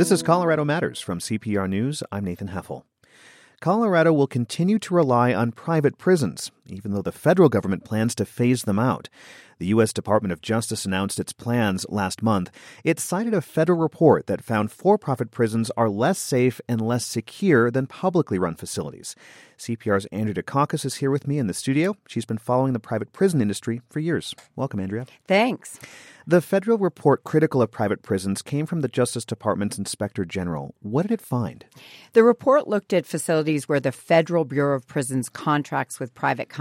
This is Colorado Matters from CPR News. I'm Nathan Heffel. Colorado will continue to rely on private prisons, even though the federal government plans to phase them out. The U.S. Department of Justice announced its plans last month. It cited a federal report that found for profit prisons are less safe and less secure than publicly run facilities. CPR's Andrea Dukakis is here with me in the studio. She's been following the private prison industry for years. Welcome, Andrea. Thanks. The federal report critical of private prisons came from the Justice Department's Inspector General. What did it find? The report looked at facilities where the Federal Bureau of Prisons contracts with private companies,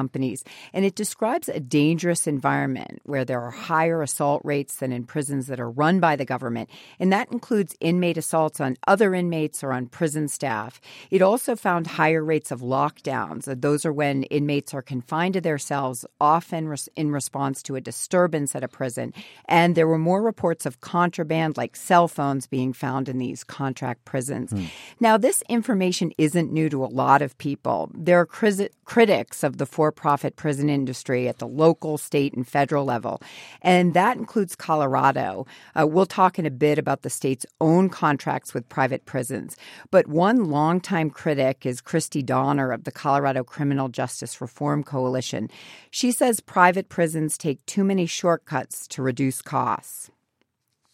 and it describes a dangerous environment where there are higher assault rates than in prisons that are run by the government, and that includes inmate assaults on other inmates or on prison staff. It also found higher rates of lockdowns. Those are when inmates are confined to their cells, often in response to a disturbance at a prison and there were more reports of contraband like cell phones being found in these contract prisons. Hmm. Now, this information isn't new to a lot of people. There are critics of the for profit prison industry at the local, state, and federal level, and that includes Colorado. Uh, we'll talk in a bit about the state's own contracts with private prisons. But one longtime critic is Christy Donner of the Colorado Criminal Justice Reform Coalition. She says private prisons take too many shortcuts to reduce costs.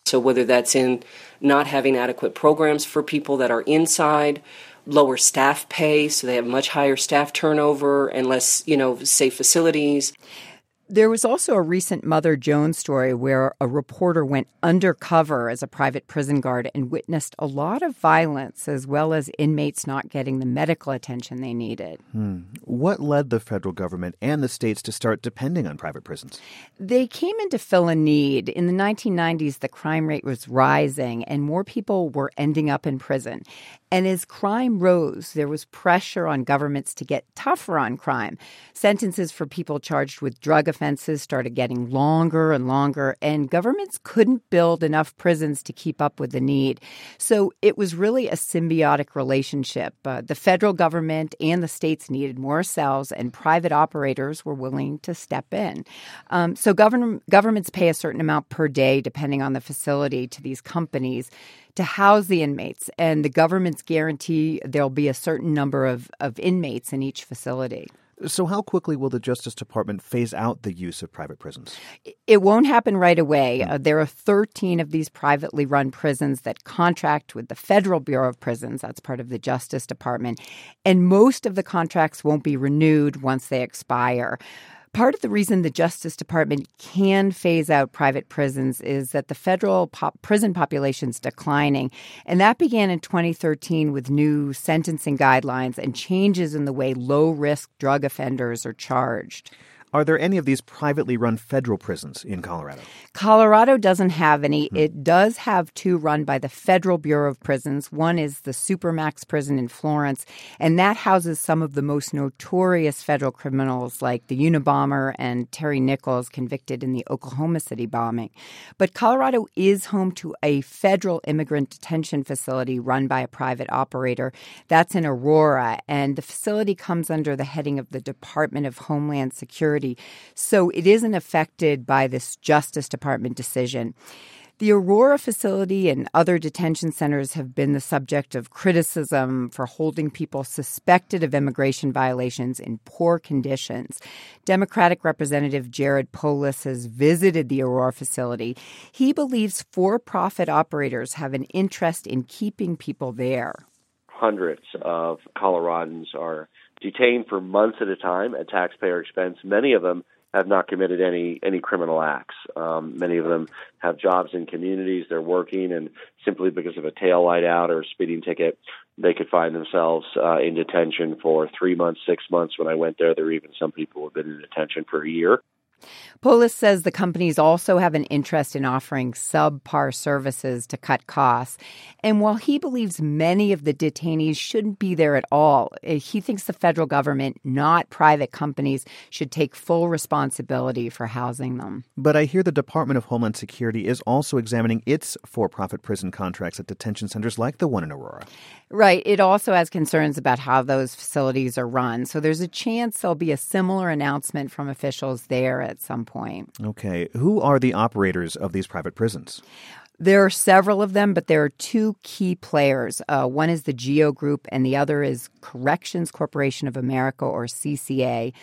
So, whether that's in not having adequate programs for people that are inside, lower staff pay, so they have much higher staff turnover and less, you know, safe facilities. There was also a recent Mother Jones story where a reporter went undercover as a private prison guard and witnessed a lot of violence as well as inmates not getting the medical attention they needed. Hmm. What led the federal government and the states to start depending on private prisons? They came in to fill a need. In the 1990s, the crime rate was rising and more people were ending up in prison. And as crime rose, there was pressure on governments to get tougher on crime. Sentences for people charged with drug offenses started getting longer and longer, and governments couldn't build enough prisons to keep up with the need. So it was really a symbiotic relationship. Uh, the federal government and the states needed more cells, and private operators were willing to step in. Um, so govern- governments pay a certain amount per day, depending on the facility, to these companies to house the inmates, and the government's guarantee there'll be a certain number of, of inmates in each facility. So, how quickly will the Justice Department phase out the use of private prisons? It won't happen right away. Hmm. Uh, there are 13 of these privately run prisons that contract with the Federal Bureau of Prisons. That's part of the Justice Department. And most of the contracts won't be renewed once they expire. Part of the reason the Justice Department can phase out private prisons is that the federal pop- prison population is declining. And that began in 2013 with new sentencing guidelines and changes in the way low risk drug offenders are charged. Are there any of these privately run federal prisons in Colorado? Colorado doesn't have any. Hmm. It does have two run by the Federal Bureau of Prisons. One is the Supermax prison in Florence, and that houses some of the most notorious federal criminals like the Unabomber and Terry Nichols convicted in the Oklahoma City bombing. But Colorado is home to a federal immigrant detention facility run by a private operator. That's in Aurora, and the facility comes under the heading of the Department of Homeland Security so it isn't affected by this Justice Department decision. The Aurora facility and other detention centers have been the subject of criticism for holding people suspected of immigration violations in poor conditions. Democratic Representative Jared Polis has visited the Aurora facility. He believes for profit operators have an interest in keeping people there. Hundreds of Coloradans are detained for months at a time at taxpayer expense. Many of them have not committed any any criminal acts. Um, many of them have jobs in communities. They're working, and simply because of a tail light out or a speeding ticket, they could find themselves uh, in detention for three months, six months. When I went there, there were even some people who have been in detention for a year. Polis says the companies also have an interest in offering subpar services to cut costs. And while he believes many of the detainees shouldn't be there at all, eh, he thinks the federal government, not private companies, should take full responsibility for housing them. But I hear the Department of Homeland Security is also examining its for profit prison contracts at detention centers like the one in Aurora. Right. It also has concerns about how those facilities are run. So there's a chance there'll be a similar announcement from officials there at some point. Okay. Who are the operators of these private prisons? There are several of them, but there are two key players. Uh, one is the GEO Group, and the other is Corrections Corporation of America, or CCA.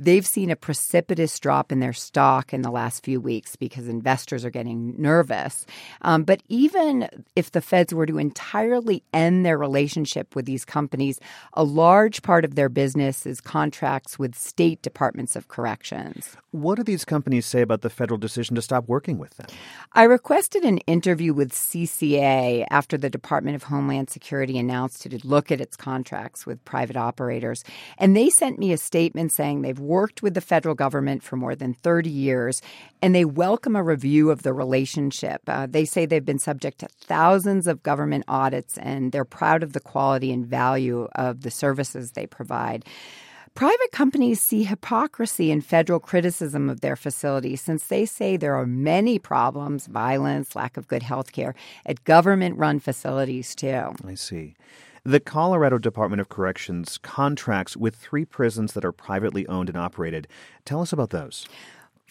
They've seen a precipitous drop in their stock in the last few weeks because investors are getting nervous. Um, but even if the feds were to entirely end their relationship with these companies, a large part of their business is contracts with state departments of corrections. What do these companies say about the federal decision to stop working with them? I requested an interview with CCA after the Department of Homeland Security announced it would look at its contracts with private operators. And they sent me a statement saying they've worked with the federal government for more than 30 years and they welcome a review of the relationship. Uh, they say they've been subject to thousands of government audits and they're proud of the quality and value of the services they provide. Private companies see hypocrisy in federal criticism of their facilities since they say there are many problems, violence, lack of good health care at government run facilities, too. I see. The Colorado Department of Corrections contracts with three prisons that are privately owned and operated. Tell us about those.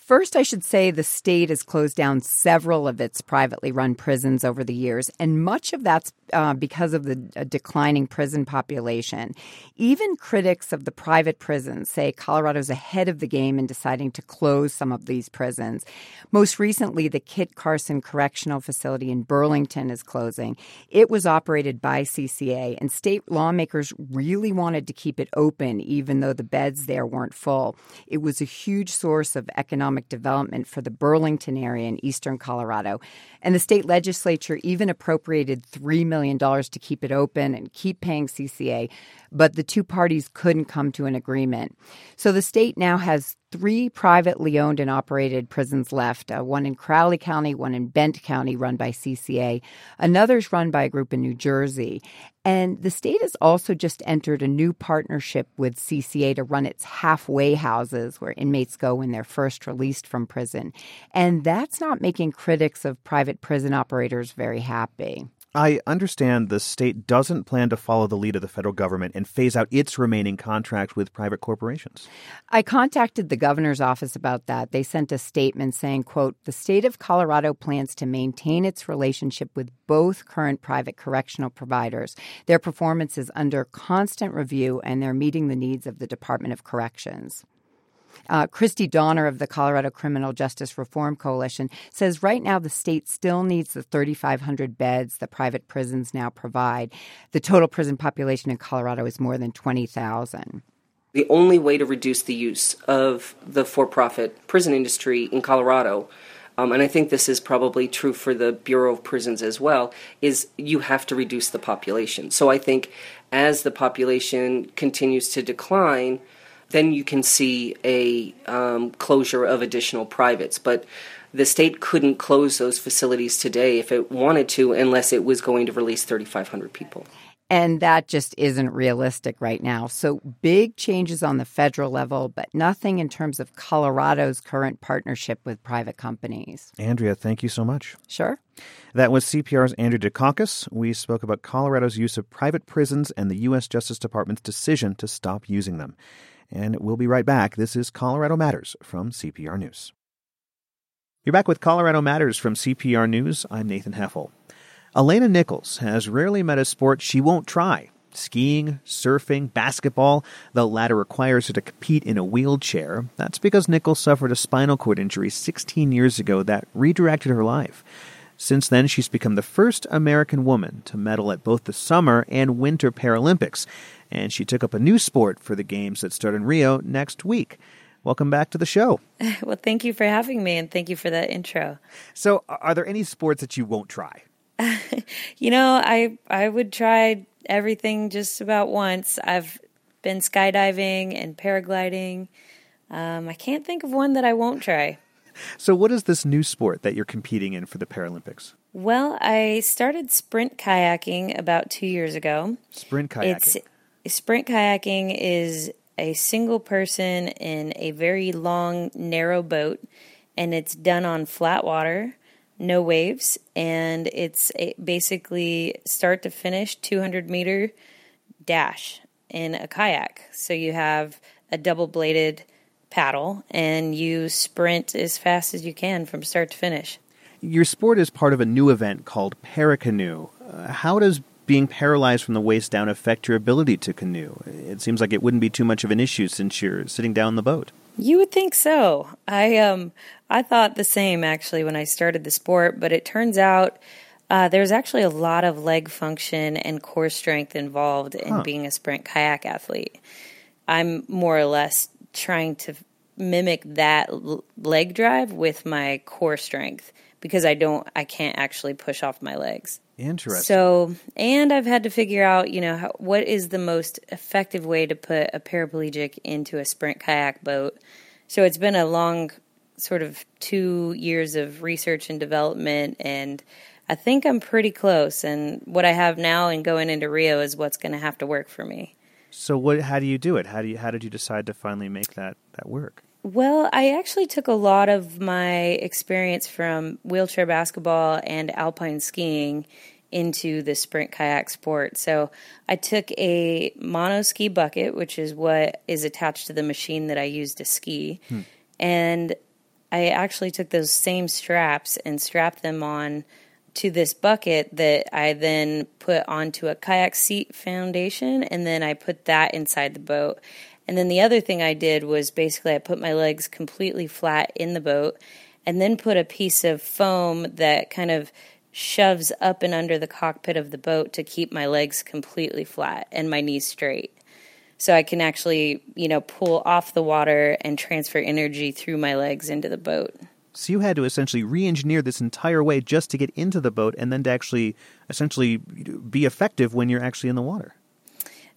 First, I should say the state has closed down several of its privately run prisons over the years, and much of that's uh, because of the declining prison population. Even critics of the private prisons say Colorado's ahead of the game in deciding to close some of these prisons. Most recently, the Kit Carson Correctional Facility in Burlington is closing. It was operated by CCA, and state lawmakers really wanted to keep it open, even though the beds there weren't full. It was a huge source of economic economic development for the Burlington area in eastern Colorado. And the state legislature even appropriated $3 million to keep it open and keep paying CCA, but the two parties couldn't come to an agreement. So the state now has three privately owned and operated prisons left uh, one in Crowley County, one in Bent County, run by CCA. Another's run by a group in New Jersey. And the state has also just entered a new partnership with CCA to run its halfway houses where inmates go when they're first released from prison. And that's not making critics of private prison operators very happy. I understand the state doesn't plan to follow the lead of the federal government and phase out its remaining contracts with private corporations. I contacted the governor's office about that. They sent a statement saying, quote, "The state of Colorado plans to maintain its relationship with both current private correctional providers. Their performance is under constant review and they're meeting the needs of the Department of Corrections." Uh, Christy Donner of the Colorado Criminal Justice Reform Coalition says right now the state still needs the 3,500 beds that private prisons now provide. The total prison population in Colorado is more than 20,000. The only way to reduce the use of the for profit prison industry in Colorado um, and I think this is probably true for the Bureau of Prisons as well, is you have to reduce the population. So I think as the population continues to decline, then you can see a um, closure of additional privates. But the state couldn't close those facilities today if it wanted to, unless it was going to release 3,500 people. And that just isn't realistic right now. So, big changes on the federal level, but nothing in terms of Colorado's current partnership with private companies. Andrea, thank you so much. Sure. That was CPR's Andrea Dukakis. We spoke about Colorado's use of private prisons and the U.S. Justice Department's decision to stop using them. And we'll be right back. This is Colorado Matters from CPR News. You're back with Colorado Matters from CPR News. I'm Nathan Heffel. Alana Nichols has rarely met a sport she won't try. Skiing, surfing, basketball, the latter requires her to compete in a wheelchair. That's because Nichols suffered a spinal cord injury 16 years ago that redirected her life. Since then, she's become the first American woman to medal at both the Summer and Winter Paralympics and she took up a new sport for the games that start in Rio next week. Welcome back to the show. Well, thank you for having me, and thank you for that intro. So, are there any sports that you won't try? you know, I I would try everything just about once. I've been skydiving and paragliding. Um, I can't think of one that I won't try. So, what is this new sport that you're competing in for the Paralympics? Well, I started sprint kayaking about two years ago. Sprint kayaking. It's sprint kayaking is a single person in a very long, narrow boat, and it's done on flat water, no waves, and it's basically start to finish 200 meter dash in a kayak. So you have a double bladed paddle and you sprint as fast as you can from start to finish. Your sport is part of a new event called Paracanoe. Uh, how does being paralyzed from the waist down affect your ability to canoe? It seems like it wouldn't be too much of an issue since you're sitting down in the boat. You would think so. I um I thought the same actually when I started the sport, but it turns out uh, there's actually a lot of leg function and core strength involved in huh. being a sprint kayak athlete. I'm more or less trying to mimic that leg drive with my core strength because I don't I can't actually push off my legs. Interesting. So, and I've had to figure out, you know, how, what is the most effective way to put a paraplegic into a sprint kayak boat. So it's been a long sort of 2 years of research and development and I think I'm pretty close and what I have now and going into Rio is what's going to have to work for me. So what how do you do it? How do you how did you decide to finally make that that work? Well, I actually took a lot of my experience from wheelchair basketball and alpine skiing into the sprint kayak sport. So I took a mono ski bucket, which is what is attached to the machine that I use to ski, hmm. and I actually took those same straps and strapped them on to this bucket that I then put onto a kayak seat foundation, and then I put that inside the boat. And then the other thing I did was basically I put my legs completely flat in the boat and then put a piece of foam that kind of shoves up and under the cockpit of the boat to keep my legs completely flat and my knees straight. So I can actually, you know, pull off the water and transfer energy through my legs into the boat. So you had to essentially re-engineer this entire way just to get into the boat and then to actually essentially be effective when you're actually in the water.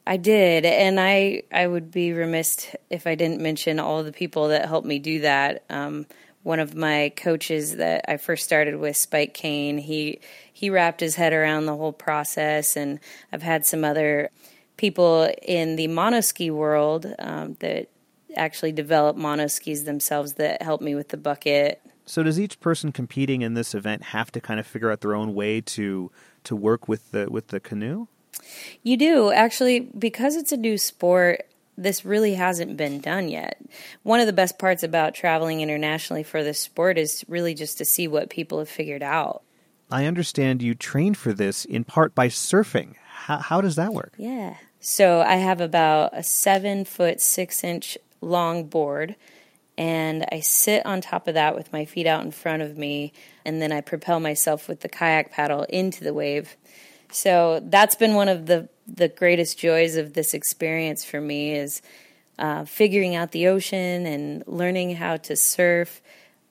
I did, and I I would be remiss if I didn't mention all the people that helped me do that. Um, one of my coaches that I first started with, Spike Kane, he he wrapped his head around the whole process, and I've had some other people in the monoski world um, that actually develop monoskis themselves that help me with the bucket. So, does each person competing in this event have to kind of figure out their own way to to work with the with the canoe? You do actually because it's a new sport. This really hasn't been done yet. One of the best parts about traveling internationally for this sport is really just to see what people have figured out. I understand you trained for this in part by surfing. How, how does that work? Yeah. So I have about a seven foot, six inch long board, and I sit on top of that with my feet out in front of me, and then I propel myself with the kayak paddle into the wave. So that's been one of the the greatest joys of this experience for me is uh, figuring out the ocean and learning how to surf,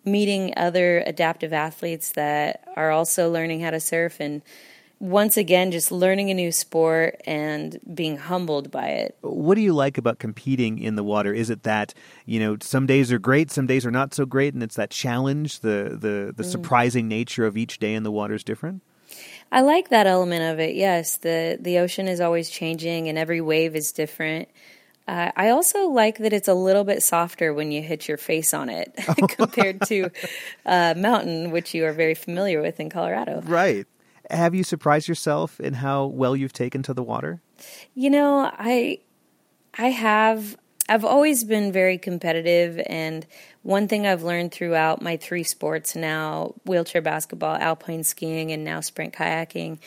meeting other adaptive athletes that are also learning how to surf, and once again, just learning a new sport and being humbled by it. What do you like about competing in the water? Is it that you know some days are great, some days are not so great, and it's that challenge, the the the mm. surprising nature of each day in the water is different? I like that element of it. Yes, the the ocean is always changing, and every wave is different. Uh, I also like that it's a little bit softer when you hit your face on it compared to uh, mountain, which you are very familiar with in Colorado. Right. Have you surprised yourself in how well you've taken to the water? You know, I I have I've always been very competitive and one thing I've learned throughout my three sports now wheelchair basketball, alpine skiing, and now sprint kayaking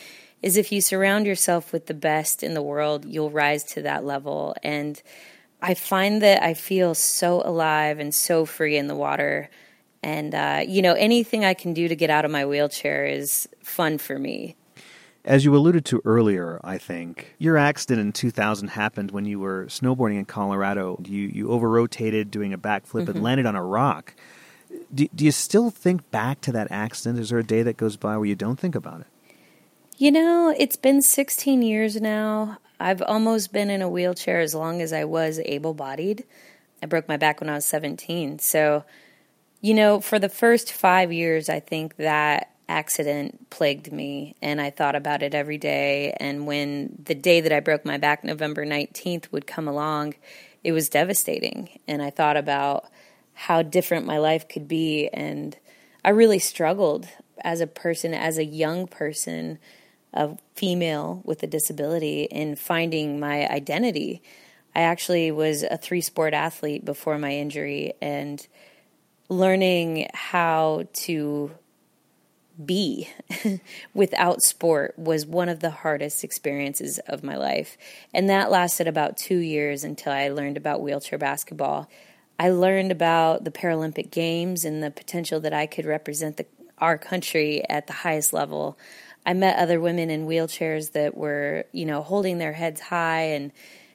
is if you surround yourself with the best in the world, you'll rise to that level. And I find that I feel so alive and so free in the water. And, uh, you know, anything I can do to get out of my wheelchair is fun for me. As you alluded to earlier, I think your accident in 2000 happened when you were snowboarding in Colorado. You you over rotated doing a backflip mm-hmm. and landed on a rock. Do, do you still think back to that accident? Is there a day that goes by where you don't think about it? You know, it's been 16 years now. I've almost been in a wheelchair as long as I was able bodied. I broke my back when I was 17. So, you know, for the first five years, I think that accident plagued me and I thought about it every day. And when the day that I broke my back, November 19th, would come along, it was devastating. And I thought about how different my life could be. And I really struggled as a person, as a young person, a female with a disability, in finding my identity. I actually was a three sport athlete before my injury and learning how to be without sport was one of the hardest experiences of my life. And that lasted about two years until I learned about wheelchair basketball. I learned about the Paralympic Games and the potential that I could represent the, our country at the highest level. I met other women in wheelchairs that were, you know, holding their heads high and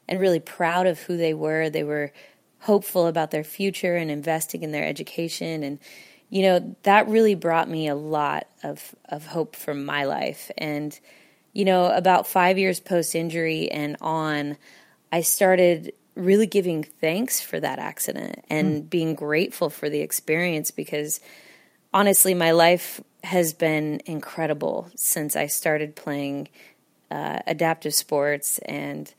and really proud of who they were. They were hopeful about their future and investing in their education and you know, that really brought me a lot of, of hope for my life. And, you know, about five years post injury and on, I started really giving thanks for that accident and mm. being grateful for the experience because honestly, my life has been incredible since I started playing uh, adaptive sports and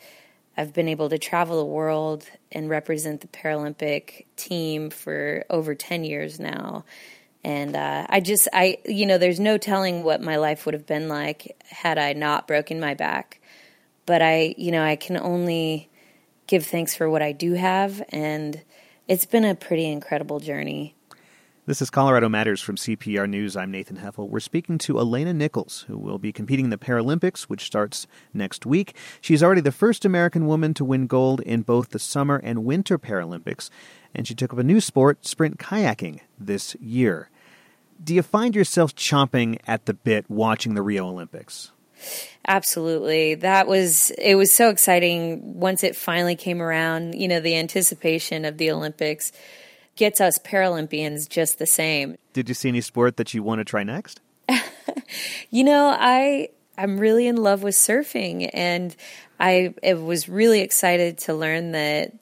I've been able to travel the world and represent the Paralympic team for over 10 years now. And uh, I just, I, you know, there's no telling what my life would have been like had I not broken my back. But I, you know, I can only give thanks for what I do have. And it's been a pretty incredible journey. This is Colorado Matters from CPR News. I'm Nathan Heffel. We're speaking to Alana Nichols, who will be competing in the Paralympics, which starts next week. She's already the first American woman to win gold in both the Summer and Winter Paralympics, and she took up a new sport, sprint kayaking, this year. Do you find yourself chomping at the bit watching the Rio Olympics? Absolutely. That was, it was so exciting once it finally came around. You know, the anticipation of the Olympics gets us Paralympians just the same. Did you see any sport that you want to try next? you know, I I'm really in love with surfing, and I, I was really excited to learn that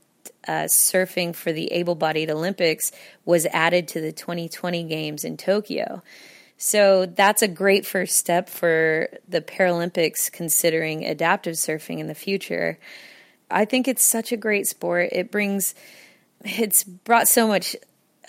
uh, surfing for the able-bodied Olympics was added to the 2020 games in Tokyo. So that's a great first step for the Paralympics considering adaptive surfing in the future. I think it's such a great sport. It brings it's brought so much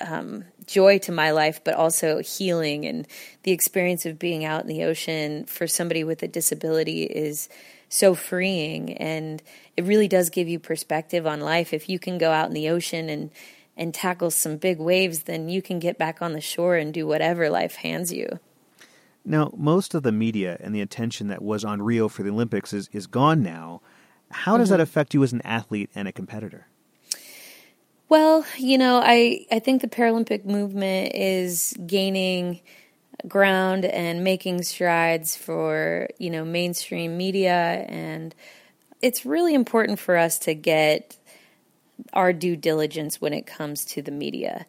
um, joy to my life, but also healing. And the experience of being out in the ocean for somebody with a disability is so freeing. And it really does give you perspective on life. If you can go out in the ocean and and tackle some big waves, then you can get back on the shore and do whatever life hands you. Now, most of the media and the attention that was on Rio for the Olympics is, is gone now. How does mm-hmm. that affect you as an athlete and a competitor? Well, you know, I, I think the Paralympic movement is gaining ground and making strides for, you know, mainstream media. And it's really important for us to get our due diligence when it comes to the media.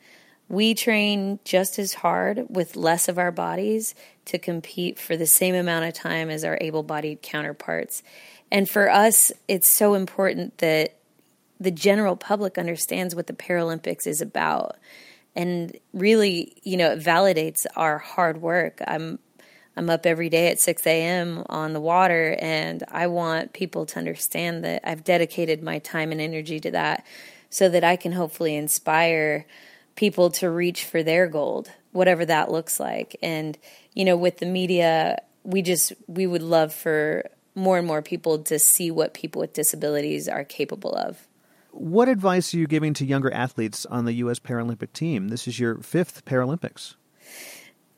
We train just as hard with less of our bodies to compete for the same amount of time as our able bodied counterparts. And for us, it's so important that the general public understands what the Paralympics is about. And really, you know, it validates our hard work. I'm I'm up every day at 6 a.m. on the water, and I want people to understand that I've dedicated my time and energy to that so that I can hopefully inspire people to reach for their gold, whatever that looks like. And, you know, with the media, we just, we would love for more and more people to see what people with disabilities are capable of. What advice are you giving to younger athletes on the U.S. Paralympic team? This is your fifth Paralympics.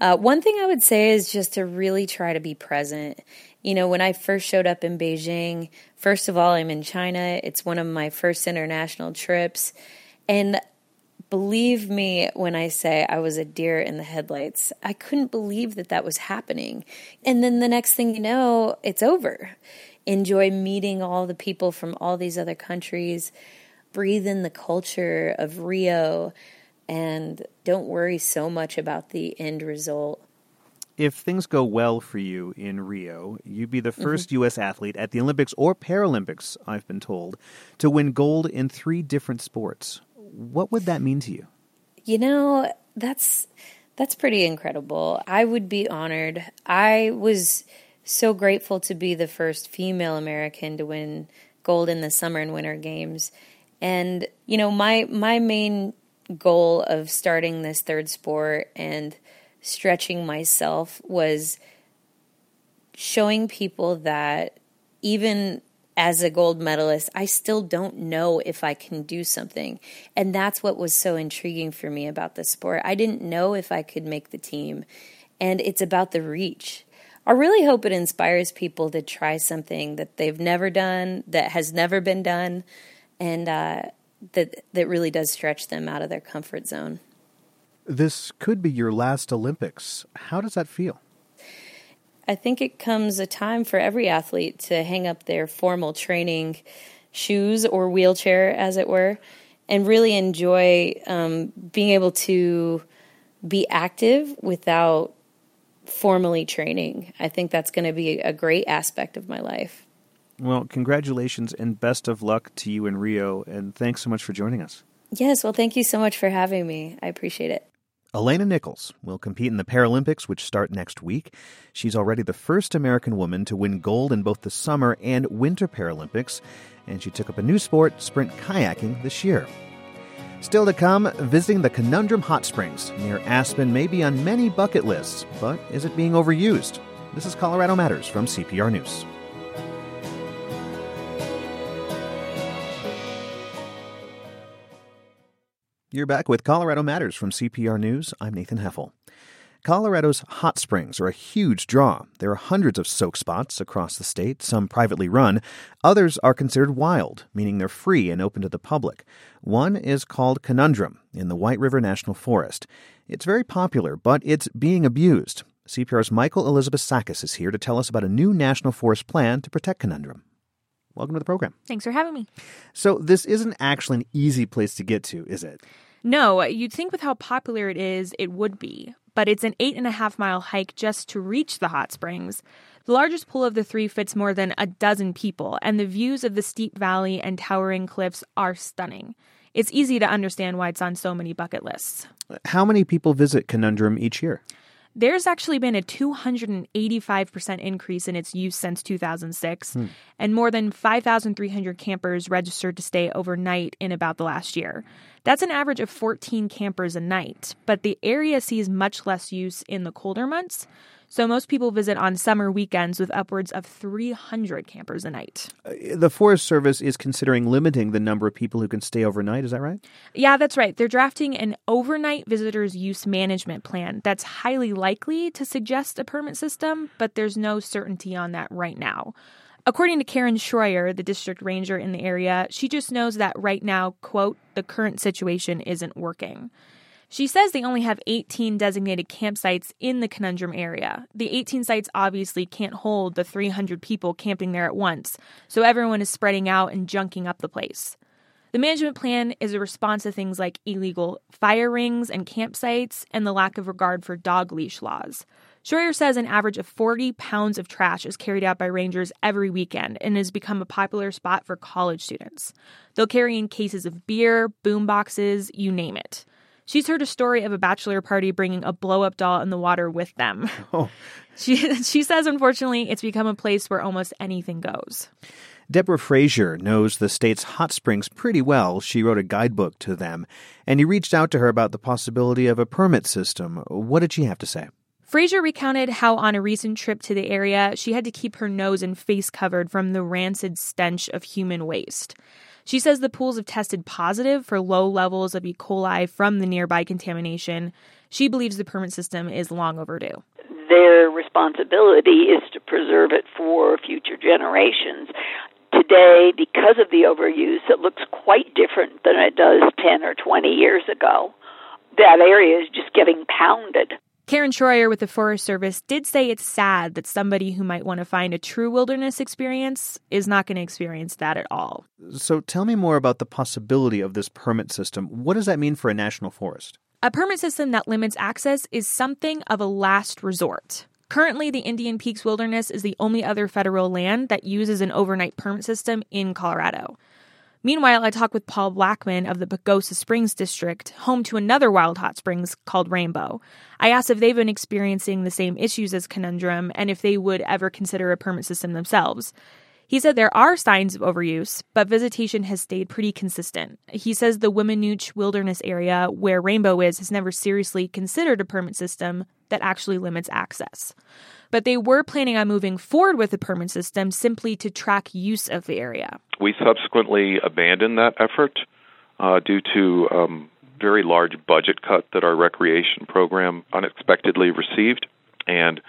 Uh, one thing I would say is just to really try to be present. You know, when I first showed up in Beijing, first of all, I'm in China. It's one of my first international trips. And believe me when I say I was a deer in the headlights. I couldn't believe that that was happening. And then the next thing you know, it's over. Enjoy meeting all the people from all these other countries breathe in the culture of Rio and don't worry so much about the end result. If things go well for you in Rio, you'd be the 1st mm-hmm. U.S. athlete at the Olympics or Paralympics, I've been told, to win gold in three different sports. What would that mean to you? You know, that's that's pretty incredible. I would be honored. I was so grateful to be the first female American to win gold in the summer and winter games. And you know, my my main goal of starting this third sport and stretching myself was showing people that even as a gold medalist, I still don't know if I can do something. And that's what was so intriguing for me about the sport. I didn't know if I could make the team. and it's about the reach. I really hope it inspires people to try something that they've never done, that has never been done, and uh, that that really does stretch them out of their comfort zone. This could be your last Olympics. How does that feel? I think it comes a time for every athlete to hang up their formal training shoes or wheelchair, as it were, and really enjoy um, being able to be active without formally training. I think that's going to be a great aspect of my life. Well, congratulations and best of luck to you in Rio, and thanks so much for joining us. Yes, well, thank you so much for having me. I appreciate it. Alana Nichols will compete in the Paralympics, which start next week. She's already the first American woman to win gold in both the Summer and Winter Paralympics, and she took up a new sport, sprint kayaking, this year. Still to come, visiting the Conundrum Hot Springs near Aspen may be on many bucket lists, but is it being overused? This is Colorado Matters from CPR News. You're back with Colorado Matters from CPR News. I'm Nathan Heffel. Colorado's hot springs are a huge draw. There are hundreds of soak spots across the state, some privately run. Others are considered wild, meaning they're free and open to the public. One is called Conundrum in the White River National Forest. It's very popular, but it's being abused. CPR's Michael Elizabeth Sakas is here to tell us about a new National Forest plan to protect Conundrum. Welcome to the program. Thanks for having me. So, this isn't actually an easy place to get to, is it? No, you'd think with how popular it is, it would be, but it's an eight and a half mile hike just to reach the hot springs. The largest pool of the three fits more than a dozen people, and the views of the steep valley and towering cliffs are stunning. It's easy to understand why it's on so many bucket lists. How many people visit Conundrum each year? There's actually been a 285% increase in its use since 2006, hmm. and more than 5,300 campers registered to stay overnight in about the last year. That's an average of 14 campers a night, but the area sees much less use in the colder months. So most people visit on summer weekends with upwards of 300 campers a night. Uh, the Forest Service is considering limiting the number of people who can stay overnight, is that right? Yeah, that's right. They're drafting an overnight visitors use management plan that's highly likely to suggest a permit system, but there's no certainty on that right now. According to Karen Schroyer, the district ranger in the area, she just knows that right now, quote, the current situation isn't working. She says they only have 18 designated campsites in the conundrum area. The 18 sites obviously can't hold the 300 people camping there at once, so everyone is spreading out and junking up the place. The management plan is a response to things like illegal fire rings and campsites and the lack of regard for dog leash laws. Schroyer says an average of 40 pounds of trash is carried out by rangers every weekend and has become a popular spot for college students. They'll carry in cases of beer, boom boxes, you name it. She's heard a story of a bachelor party bringing a blow up doll in the water with them. Oh. She, she says, unfortunately, it's become a place where almost anything goes. Deborah Frazier knows the state's hot springs pretty well. She wrote a guidebook to them, and he reached out to her about the possibility of a permit system. What did she have to say? Frazier recounted how on a recent trip to the area, she had to keep her nose and face covered from the rancid stench of human waste. She says the pools have tested positive for low levels of E. coli from the nearby contamination. She believes the permit system is long overdue. Their responsibility is to preserve it for future generations. Today, because of the overuse, it looks quite different than it does 10 or 20 years ago. That area is just getting pounded. Karen Schroyer with the Forest Service did say it's sad that somebody who might want to find a true wilderness experience is not going to experience that at all. So tell me more about the possibility of this permit system. What does that mean for a national forest? A permit system that limits access is something of a last resort. Currently, the Indian Peaks Wilderness is the only other federal land that uses an overnight permit system in Colorado. Meanwhile, I talk with Paul Blackman of the Pagosa Springs District, home to another wild hot springs called Rainbow. I asked if they've been experiencing the same issues as Conundrum and if they would ever consider a permit system themselves. He said there are signs of overuse, but visitation has stayed pretty consistent. He says the Weminuche Wilderness area, where Rainbow is, has never seriously considered a permit system that actually limits access but they were planning on moving forward with the permit system simply to track use of the area. We subsequently abandoned that effort uh, due to um, very large budget cut that our recreation program unexpectedly received. and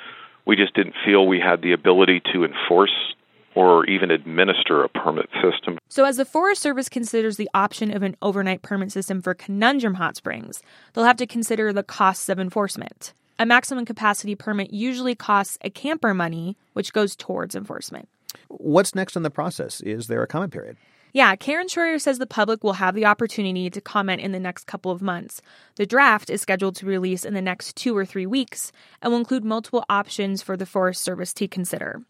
we just didn't feel we had the ability to enforce or even administer a permit system. So, as the Forest Service considers the option of an overnight permit system for Conundrum Hot Springs, they'll have to consider the costs of enforcement. A maximum capacity permit usually costs a camper money, which goes towards enforcement. What's next in the process? Is there a comment period? Yeah, Karen Schroyer says the public will have the opportunity to comment in the next couple of months. The draft is scheduled to release in the next two or three weeks and will include multiple options for the Forest Service to consider.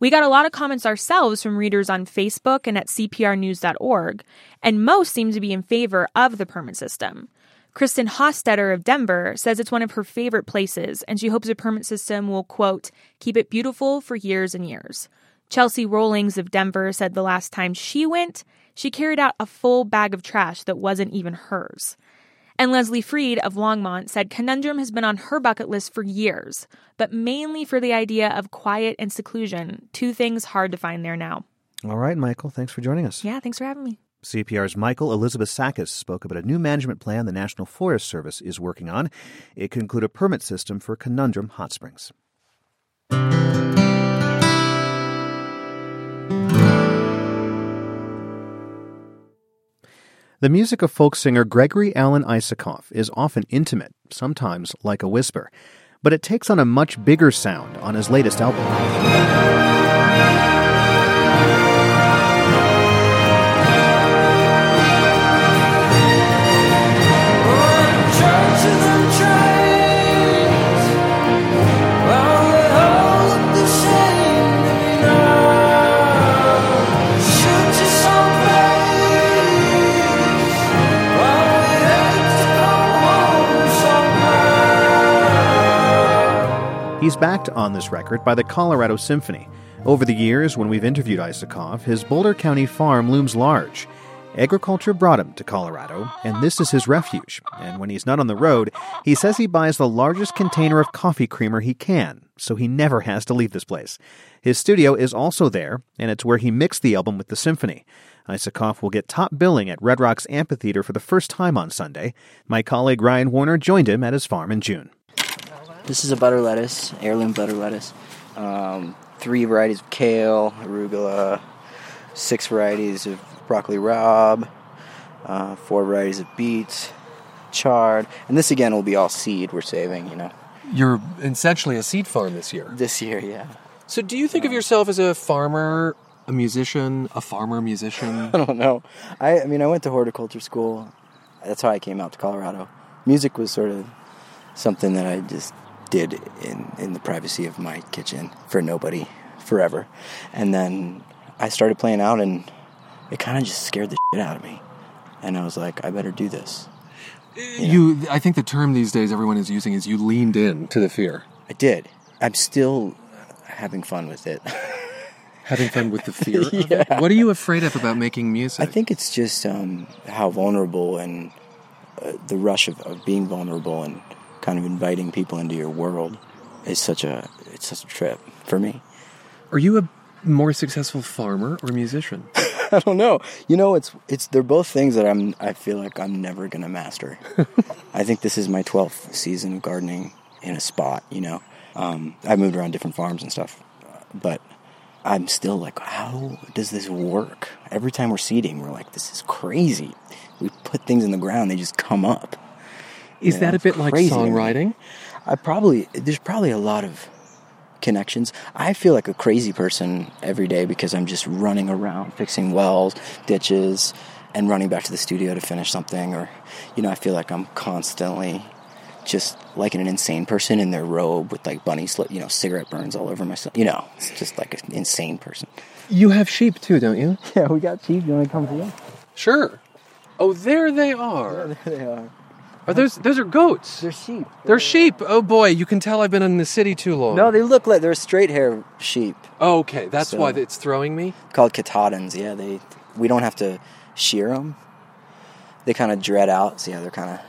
We got a lot of comments ourselves from readers on Facebook and at cprnews.org, and most seem to be in favor of the permit system. Kristen Hostetter of Denver says it's one of her favorite places, and she hopes a permit system will, quote, keep it beautiful for years and years. Chelsea Rollings of Denver said the last time she went, she carried out a full bag of trash that wasn't even hers. And Leslie Freed of Longmont said Conundrum has been on her bucket list for years, but mainly for the idea of quiet and seclusion, two things hard to find there now. All right, Michael, thanks for joining us. Yeah, thanks for having me. CPR's Michael Elizabeth Sakas spoke about a new management plan the National Forest Service is working on. It could include a permit system for Conundrum Hot Springs. The music of folk singer Gregory Alan Isakov is often intimate, sometimes like a whisper, but it takes on a much bigger sound on his latest album. He's backed on this record by the Colorado Symphony. Over the years, when we've interviewed Isakov, his Boulder County farm looms large. Agriculture brought him to Colorado, and this is his refuge. And when he's not on the road, he says he buys the largest container of coffee creamer he can, so he never has to leave this place. His studio is also there, and it's where he mixed the album with the symphony. Isakov will get top billing at Red Rocks Amphitheater for the first time on Sunday. My colleague Ryan Warner joined him at his farm in June. This is a butter lettuce, heirloom butter lettuce. Um, three varieties of kale, arugula, six varieties of broccoli rabe, uh, four varieties of beets, chard, and this again will be all seed we're saving, you know. You're essentially a seed farm this year. This year, yeah. So, do you think of yourself as a farmer, a musician, a farmer musician? I don't know. I, I mean, I went to horticulture school. That's how I came out to Colorado. Music was sort of something that I just did in, in the privacy of my kitchen for nobody forever. And then I started playing out, and it kind of just scared the shit out of me. And I was like, I better do this. You, know? I think the term these days everyone is using is you leaned in to the fear. I did. I'm still having fun with it. having fun with the fear. yeah. What are you afraid of about making music? I think it's just um, how vulnerable and uh, the rush of, of being vulnerable and kind of inviting people into your world is such a it's such a trip for me. Are you a more successful farmer or musician? I don't know. You know, it's it's they're both things that I'm I feel like I'm never gonna master. I think this is my twelfth season of gardening in a spot. You know, um, I've moved around different farms and stuff, but I'm still like, how does this work? Every time we're seeding, we're like, this is crazy. We put things in the ground, they just come up. Is you that a bit like songwriting? I probably there's probably a lot of connections. I feel like a crazy person every day because I'm just running around fixing wells, ditches, and running back to the studio to finish something. Or, you know, I feel like I'm constantly just like an insane person in their robe with like bunny slip, you know, cigarette burns all over myself. You know, it's just like an insane person. You have sheep too, don't you? Yeah, we got sheep. You want to come to them? Sure. Oh, there they are. Yeah, there they are. Are those those are goats? They're sheep. They're sheep. Oh boy, you can tell I've been in the city too long. No, they look like they're straight hair sheep. Oh, okay, that's so, why it's throwing me. Called Katahdins. Yeah, they. We don't have to shear them. They kind of dread out. So yeah, they're kind of.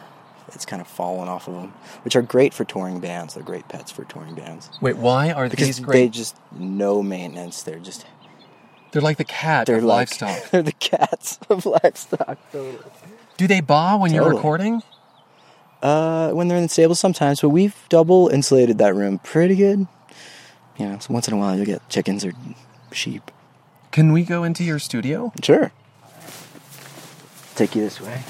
It's kind of falling off of them, which are great for touring bands. They're great pets for touring bands. Wait, why are because these great? They just no maintenance. They're just. They're like the cat they're of like, livestock. They're the cats of livestock. Do they baa when totally. you're recording? Uh, when they're in the stable sometimes, but we've double insulated that room pretty good. You know, so once in a while you'll get chickens or sheep. Can we go into your studio? Sure. Take you this way.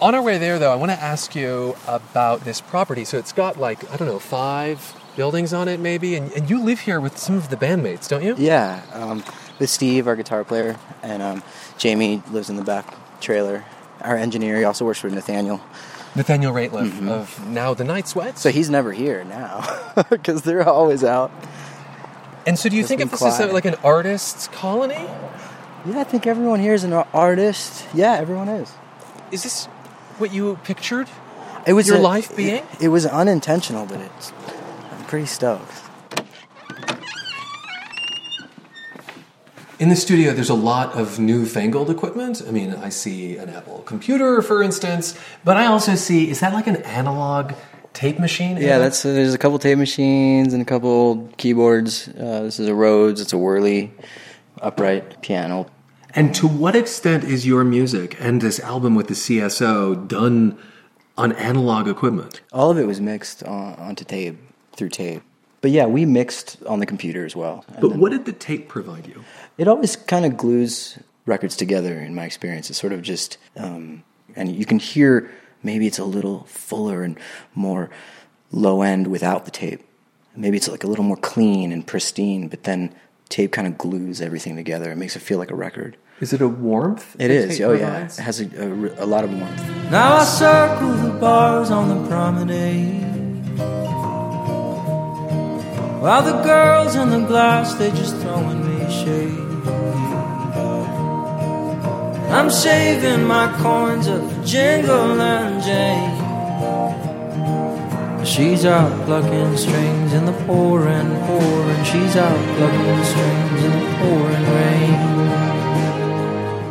On our way there, though, I want to ask you about this property. So it's got like, I don't know, five buildings on it, maybe? And, and you live here with some of the bandmates, don't you? Yeah, um, with Steve, our guitar player, and um, Jamie lives in the back trailer. Our engineer, he also works for Nathaniel. Nathaniel Rateliff mm-hmm. of Now the Night Sweats. So he's never here now because they're always out. and so do you think if this is a, like an artist's colony? Yeah, I think everyone here is an artist. Yeah, everyone is. Is this what you pictured? It was Your a- life being? It, it was unintentional, but it's. I'm pretty stoked. In the studio, there's a lot of newfangled equipment. I mean, I see an Apple computer, for instance, but I also see is that like an analog tape machine? Yeah, that's there's a couple tape machines and a couple keyboards. Uh, this is a Rhodes. It's a Whirly upright piano. And to what extent is your music and this album with the CSO done on analog equipment? All of it was mixed on, onto tape through tape. But yeah, we mixed on the computer as well. But what did the tape provide you? It always kind of glues records together in my experience. It's sort of just, um, and you can hear maybe it's a little fuller and more low end without the tape. Maybe it's like a little more clean and pristine, but then tape kind of glues everything together. It makes it feel like a record. Is it a warmth? It is. the is. tape Oh yeah, it has a, a, a lot of warmth. Now I circle the bars on the promenade. While the girls in the glass, they just throwing me shade. I'm saving my coins up for Jingle and Jane. She's out plucking strings in the pouring, pouring. She's out plucking strings in the pouring rain.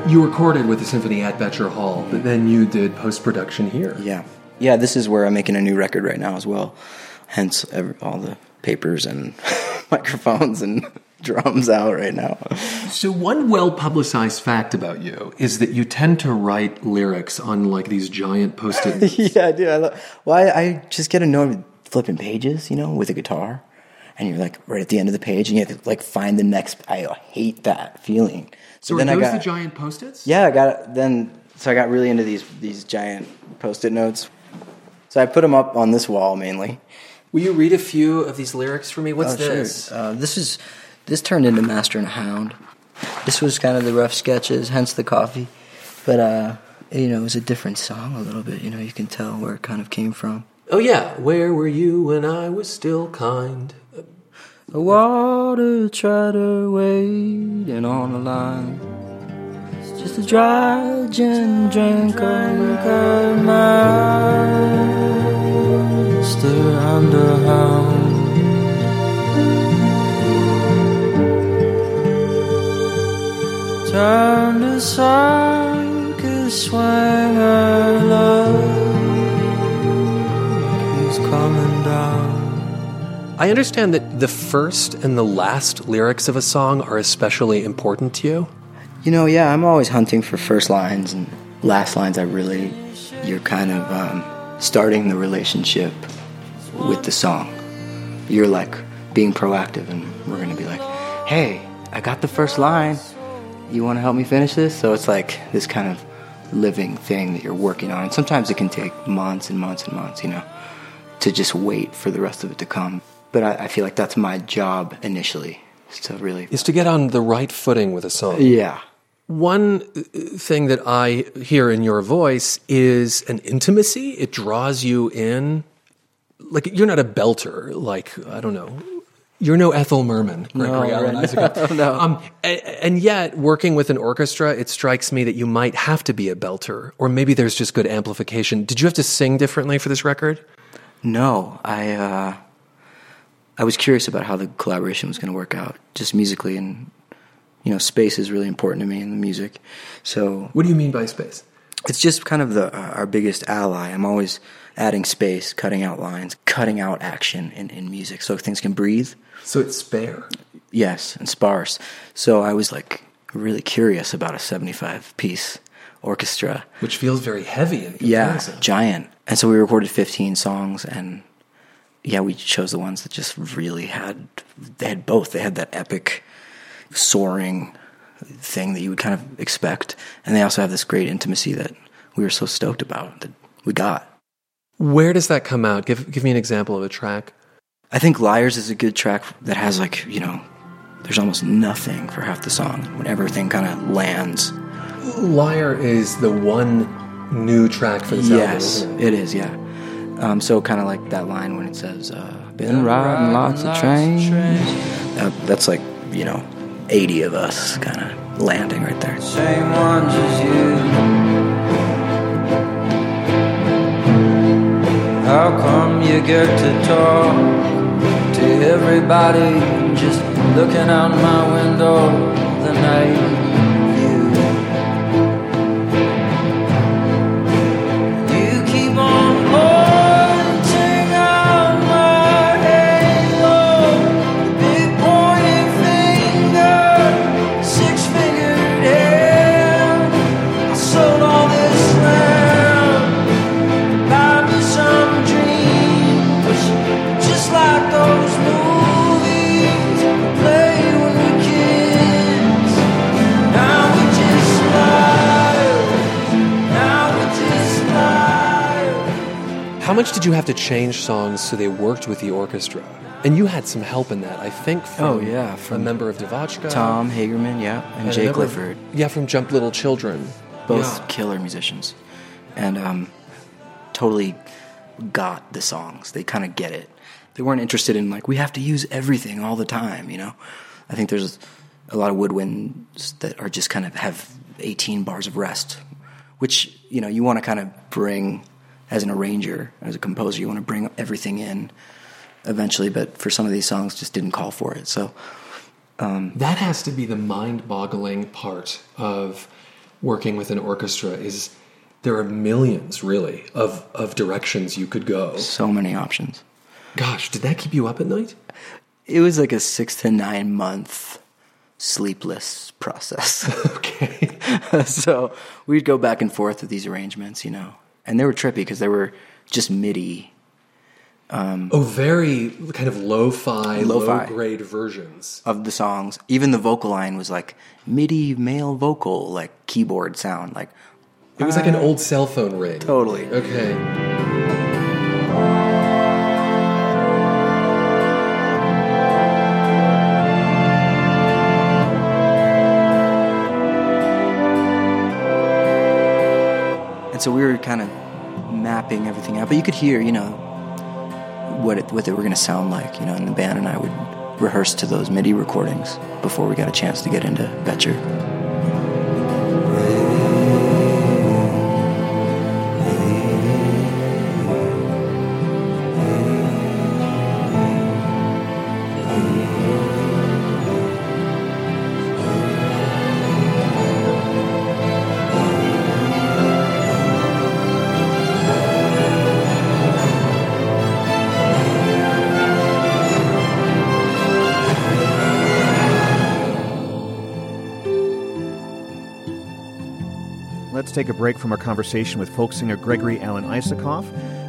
You recorded with the symphony at Boettcher Hall, but then you did post production here. Yeah, yeah. This is where I'm making a new record right now as well. Hence, every, all the papers and microphones and drums out right now. So one well publicized fact about you is that you tend to write lyrics on like these giant post-it yeah, I do. I lo- well, I, I just get annoyed with flipping pages, you know, with a guitar, and you're like right at the end of the page, and you have to like find the next. I hate that feeling. So are then I got the giant post-its? yeah, I got then. So I got really into these these giant post-it notes. So I put them up on this wall mainly. Will you read a few of these lyrics for me? What's Oh, sure. this? Uh, this is this turned into Master and a Hound. This was kind of the rough sketches, hence the coffee. But uh, you know, it was a different song a little bit. You know, you can tell where it kind of came from. Oh yeah, where were you when I was still kind? The water treader waiting on the line. It's just a dry gin drink of master and a hound. Turn to circus swinger love. He's coming down. I understand that the first and the last lyrics of a song are especially important to you. You know, yeah, I'm always hunting for first lines and last lines. I really, you're kind of um, starting the relationship with the song. You're like being proactive, and we're gonna be like, hey, I got the first line. You want to help me finish this? So it's like this kind of living thing that you're working on. And sometimes it can take months and months and months, you know, to just wait for the rest of it to come. But I, I feel like that's my job initially, is to really, Is to get on the right footing with a song. yeah. One uh, thing that I hear in your voice is an intimacy. It draws you in. Like you're not a belter. Like I don't know. You're no Ethel Merman, Gregory No, right. Isaac. No. Um, a- and yet, working with an orchestra, it strikes me that you might have to be a belter, or maybe there's just good amplification. Did you have to sing differently for this record? No, I uh, I was curious about how the collaboration was going to work out, just musically, and you know, space is really important to me in the music. So What do you mean by space? It's just kind of the uh, our biggest ally. I'm always adding space, cutting out lines, cutting out action in, in music, so things can breathe. So it's spare. Yes, and sparse. So I was like really curious about a 75 piece orchestra. Which feels very heavy in Yeah, giant. And so we recorded 15 songs, and yeah, we chose the ones that just really had they had both. They had that epic, soaring thing that you would kind of expect, and they also have this great intimacy that we were so stoked about that we got. Where does that come out? Give give me an example of a track. I think Liars is a good track that has like you know, there's almost nothing for half the song when everything kind of lands. Liar is the one new track for this yes, album. Isn't it? it is. Yeah. Um, so kind of like that line when it says, uh, "Been riding lots of trains." That, that's like you know, eighty of us kind of landing right there. Same ones as you. How come you get to talk to everybody just looking out my window the night you have to change songs so they worked with the orchestra? And you had some help in that, I think. From Oh, yeah, from a member of DeVotchKa, Tom Hagerman, yeah, and, and member of- yeah, from Jump Little Children. both Yeah. killer musicians, and um, totally got the songs. They kind of get it. They weren't interested in like we have to use everything all the time. You know, I think there's a lot of woodwinds that are just kind of have 18 bars of rest, which you know you want to kind of bring as an arranger, as a composer, you want to bring everything in eventually. But for some of these songs, just didn't call for it. So um, That has to be the mind-boggling part of working with an orchestra. Is there are millions, really, of of directions you could go. so many options. Gosh, did that keep you up at night? It was like a six to nine month sleepless process. Okay. so we'd go back and forth with these arrangements, you know, and they were trippy because they were just MIDI. Um, Oh, very kind of lo-fi, Lo-fi. low-grade versions. of the songs. Even the vocal line was like MIDI male vocal, like keyboard sound, like It was like an old cell phone ring. totally. Okay. And so we were kind of mapping everything out, but you could hear, you know, what it, what they were going to sound like, you know. And the band and I would rehearse to those MIDI recordings before we got a chance to get into Boettcher. Take a break from our conversation with folk singer Gregory Alan Isakov.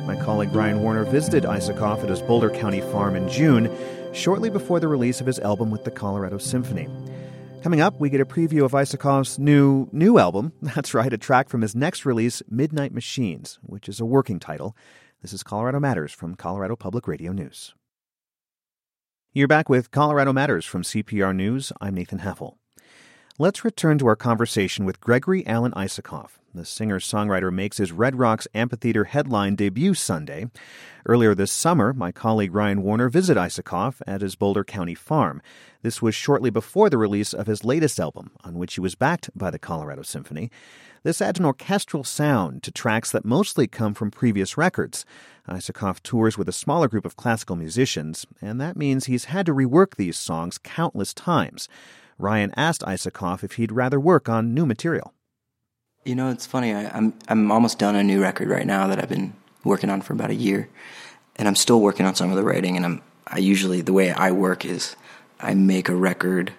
My colleague Ryan Warner visited Isakov at his Boulder County farm in June, shortly before the release of his album with the Colorado Symphony. Coming up, we get a preview of Isakov's new new album. That's right, a track from his next release, Midnight Machines, which is a working title. This is Colorado Matters from Colorado Public Radio News. You're back with Colorado Matters from CPR News. I'm Nathan Heffel. Let's return to our conversation with Gregory Alan Isakov. The singer songwriter makes his Red Rocks Amphitheater headline debut Sunday. Earlier this summer, my colleague Ryan Warner visited Isakov at his Boulder County farm. This was shortly before the release of his latest album, on which he was backed by the Colorado Symphony. This adds an orchestral sound to tracks that mostly come from previous records. Isakov tours with a smaller group of classical musicians, and that means he's had to rework these songs countless times. Ryan asked Isakov if he'd rather work on new material. You know, it's funny. I, I'm I'm almost done a new record right now that I've been working on for about a year, and I'm still working on some of the writing. And I'm I usually the way I work is I make a record,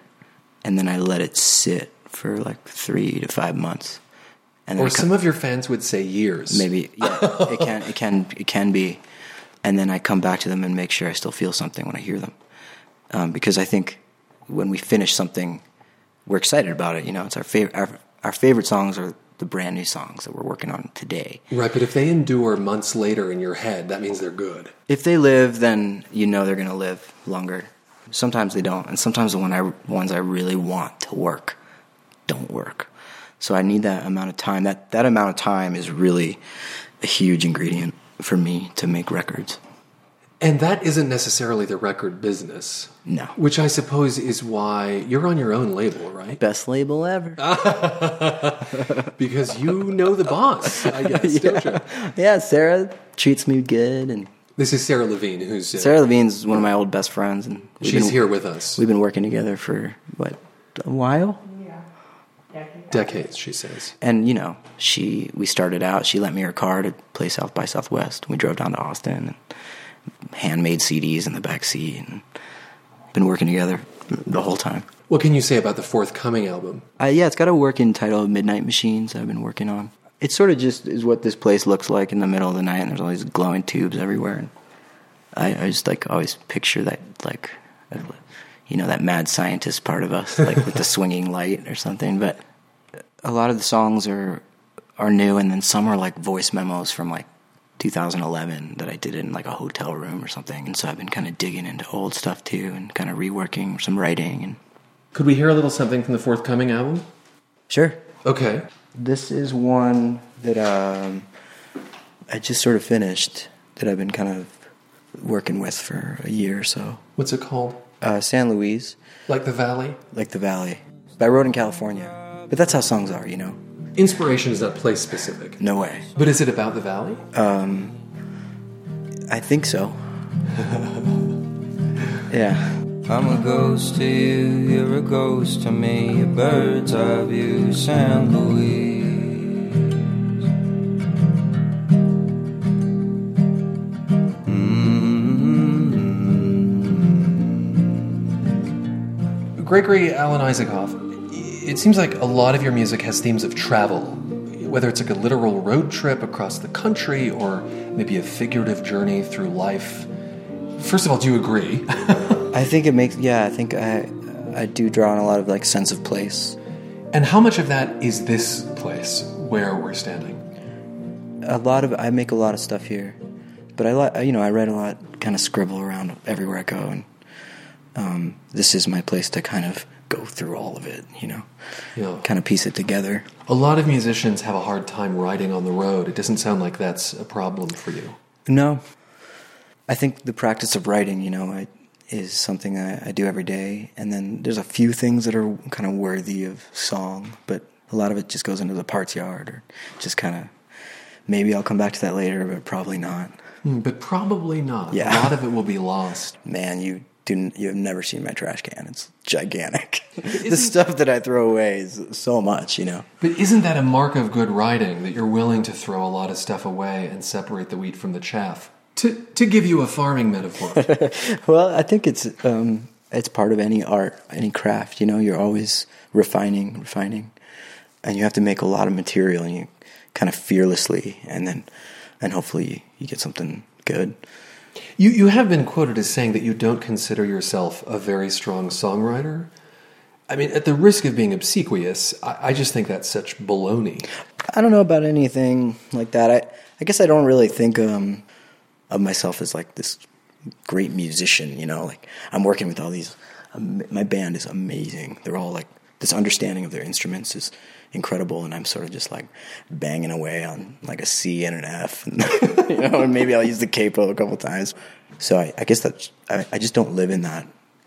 and then I let it sit for like three to five months, And or I co- some of your fans would say years. maybe yeah, it can it can it can be, and then I come back to them and make sure I still feel something when I hear them, um, because I think when we finish something, we're excited about it. You know, it's our favorite. Our, our favorite songs are the brand new songs that we're working on today. Right, but if they endure months later in your head, that means they're good. If they live, then you know they're going to live longer. Sometimes they don't, and sometimes the one I, ones I really want to work don't work. So I need that amount of time. That that amount of time is really a huge ingredient for me to make records. And that isn't necessarily the record business. No. Which I suppose is why you're on your own label, right? Best label ever. because you know the boss, I guess, don't you? yeah, Sarah treats me good, and This is Sarah Levine, who's uh, Sarah Levine's one of my old best friends, and we've she's been- here with us. We've been working together for what a while. Yeah, decades. decades, she says. And you know, she we started out. She lent me her car to play South by Southwest. We drove down to Austin and handmade CDs in the back seat, and been working together the whole time. What can you say about the forthcoming album? Uh, yeah, it's got a working title, Midnight Machines. I've been working on. It sort of just is what this place looks like in the middle of the night, and there's all these glowing tubes everywhere. And I, I just like always picture that like, you know, that mad scientist part of us, like with the swinging light or something. But a lot of the songs are are new, and then some are like voice memos from like 2011 that I did in like a hotel room or something. And so I've been kind of digging into old stuff too, and kind of reworking some writing. And Could we hear a little something from the forthcoming album? sure, Okay. This is one that um, I just sort of finished that I've been kind of working with for a year or so. What's it called? Uh, San Luis, Like the Valley? like the Valley. But I wrote in California, but that's how songs are, you know. Inspiration is not place specific. No way. But is it about the Valley? Um, I think so. yeah. I'm a ghost to you, you're a ghost to me, a bird's eye view, San Luis. Gregory Alan Isakov, it seems like a lot of your music has themes of travel, whether it's like a literal road trip across the country or maybe a figurative journey through life. First of all, do you agree? I think it makes, yeah, I think I, I do draw on a lot of like sense of place. and how much of that is this place where we're standing? a lot of I make a lot of stuff here, but I like you know I write a lot, kind of scribble around everywhere I go, and um, this is my place to kind of go through all of it, you know, Yeah. kind of piece it together. A lot of musicians have a hard time writing on the road. It doesn't sound like that's a problem for you. No, I think the practice of writing, you know, I, is something I, I do every day, and then there's a few things that are kind of worthy of song, but a lot of it just goes into the parts yard, or just kind of maybe I'll come back to that later, but probably not. Hmm, But probably not. Yeah. A lot of it will be lost. Man, you do you have never seen my trash can. It's gigantic. the stuff that I throw away is so much, you know. But isn't that a mark of good writing that you're willing to throw a lot of stuff away and separate the wheat from the chaff? To, to give you a farming metaphor. Well, I think it's um, it's part of any art, any craft. You know, you're always refining, refining, and you have to make a lot of material, and you kind of fearlessly, and then and hopefully you get something good. You, you have been quoted as saying that you don't consider yourself a very strong songwriter. I mean, at the risk of being obsequious, I, I just think that's such baloney. I don't know about anything like that. I I guess I don't really think um, of myself as like this great musician. You know, like I'm working with all these. Um, my band is amazing. They're all like this understanding of their instruments is incredible, and I'm sort of just like banging away on like a C and an F, and, you know, and maybe I'll use the capo a couple times. So I, I guess that I, I just don't live in that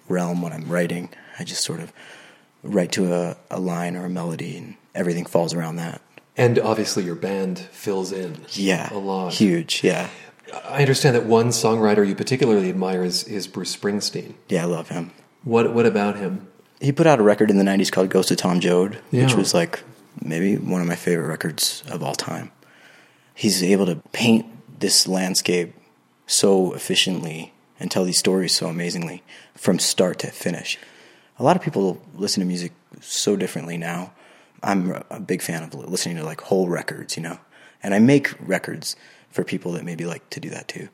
realm when I'm writing. I just sort of write to a, a line or a melody, and everything falls around that. And obviously, your band fills in Yeah, a lot. huge. Yeah, I understand that one songwriter you particularly admire is, is Bruce Springsteen. yeah, I love him. What, what about him? He put out a record in the '90s called "Ghost of Tom Joad," which was like maybe one of my favorite records of all time. He's able to paint this landscape so efficiently and tell these stories so amazingly from start to finish. A lot of people listen to music so differently now. I'm a big fan of listening to like whole records, you know, and I make records for people that maybe like to do that too.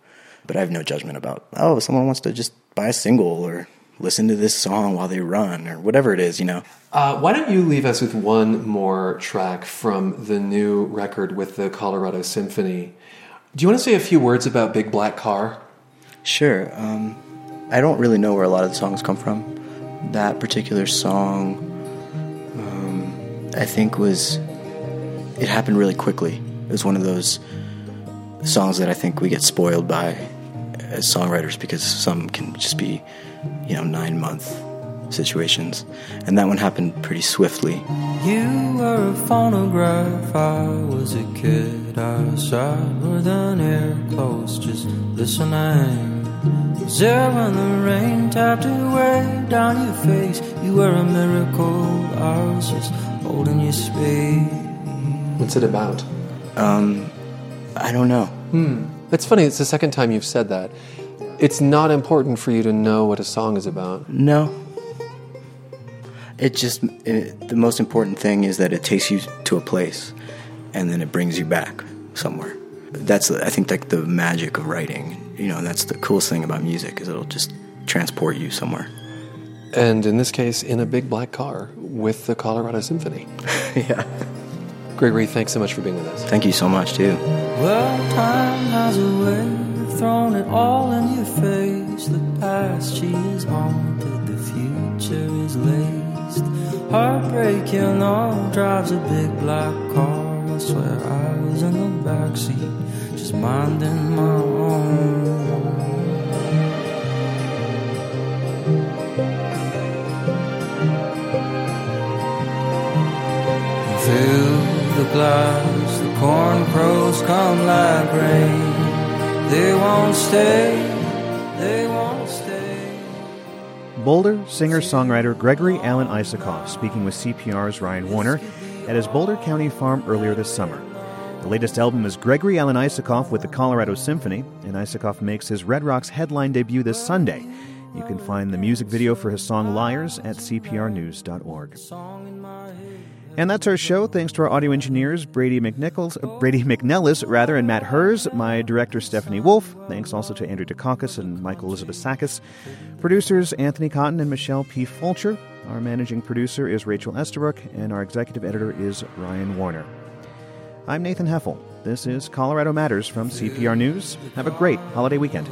But I have no judgment about oh, someone wants to just buy a single or listen to this song while they run or whatever it is, you know. Uh, why don't you leave us with one more track from the new record with the Colorado Symphony? Do you want to say a few words about Big Black Car? Sure. Um, I don't really know where a lot of the songs come from. That particular song, um, I think, was it happened really quickly. It was one of those songs that I think we get spoiled by as songwriters because some can just be, you know, nine month situations. And that one happened pretty swiftly. You were a phonograph, I was a kid outside with an ear close, just listening. There when the rain tapped away down your face, you were a miracle. I was just holding your space. What's it about? Um, I don't know. Hmm. It's funny, it's the second time you've said that. It's not important for you to know what a song is about. No. It just, it, the most important thing is that it takes you to a place and then it brings you back somewhere. That's, I think, like the magic of writing. You know, that's the coolest thing about music is it'll just transport you somewhere. And in this case, in a big black car with the Colorado Symphony. yeah. Gregory, thanks so much for being with us. Thank you so much, too. Well, throwing it all in your face. The past, she is haunted, the future is laced. Heartbreak, you know, drives a big black car. I swear I was in the backseat, just minding my own. Fill the glass, the corn crows come like rain. They won't stay, they won't stay. Boulder singer songwriter Gregory Alan Isakov speaking with CPR's Ryan Warner at his Boulder County farm earlier this summer. The latest album is Gregory Alan Isakov with the Colorado Symphony, and Isakov makes his Red Rocks headline debut this Sunday. You can find the music video for his song Liars at cprnews.org. And that's our show. Thanks to our audio engineers, Brady McNichols, uh, Brady McNellis, rather, and Matt Hers. My director, Stephanie Wolf. Thanks also to Andrew Dukakis and Michael Elizabeth Sakas. Producers, Anthony Cotton and Michelle P. Fulcher. Our managing producer is Rachel Estabrook, and our executive editor is Ryan Warner. I'm Nathan Heffel. This is Colorado Matters from CPR News. Have a great holiday weekend.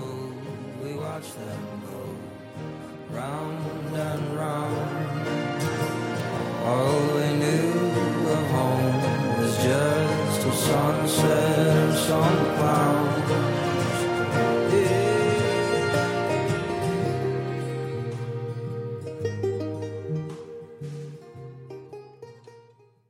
We sunset or sunflower.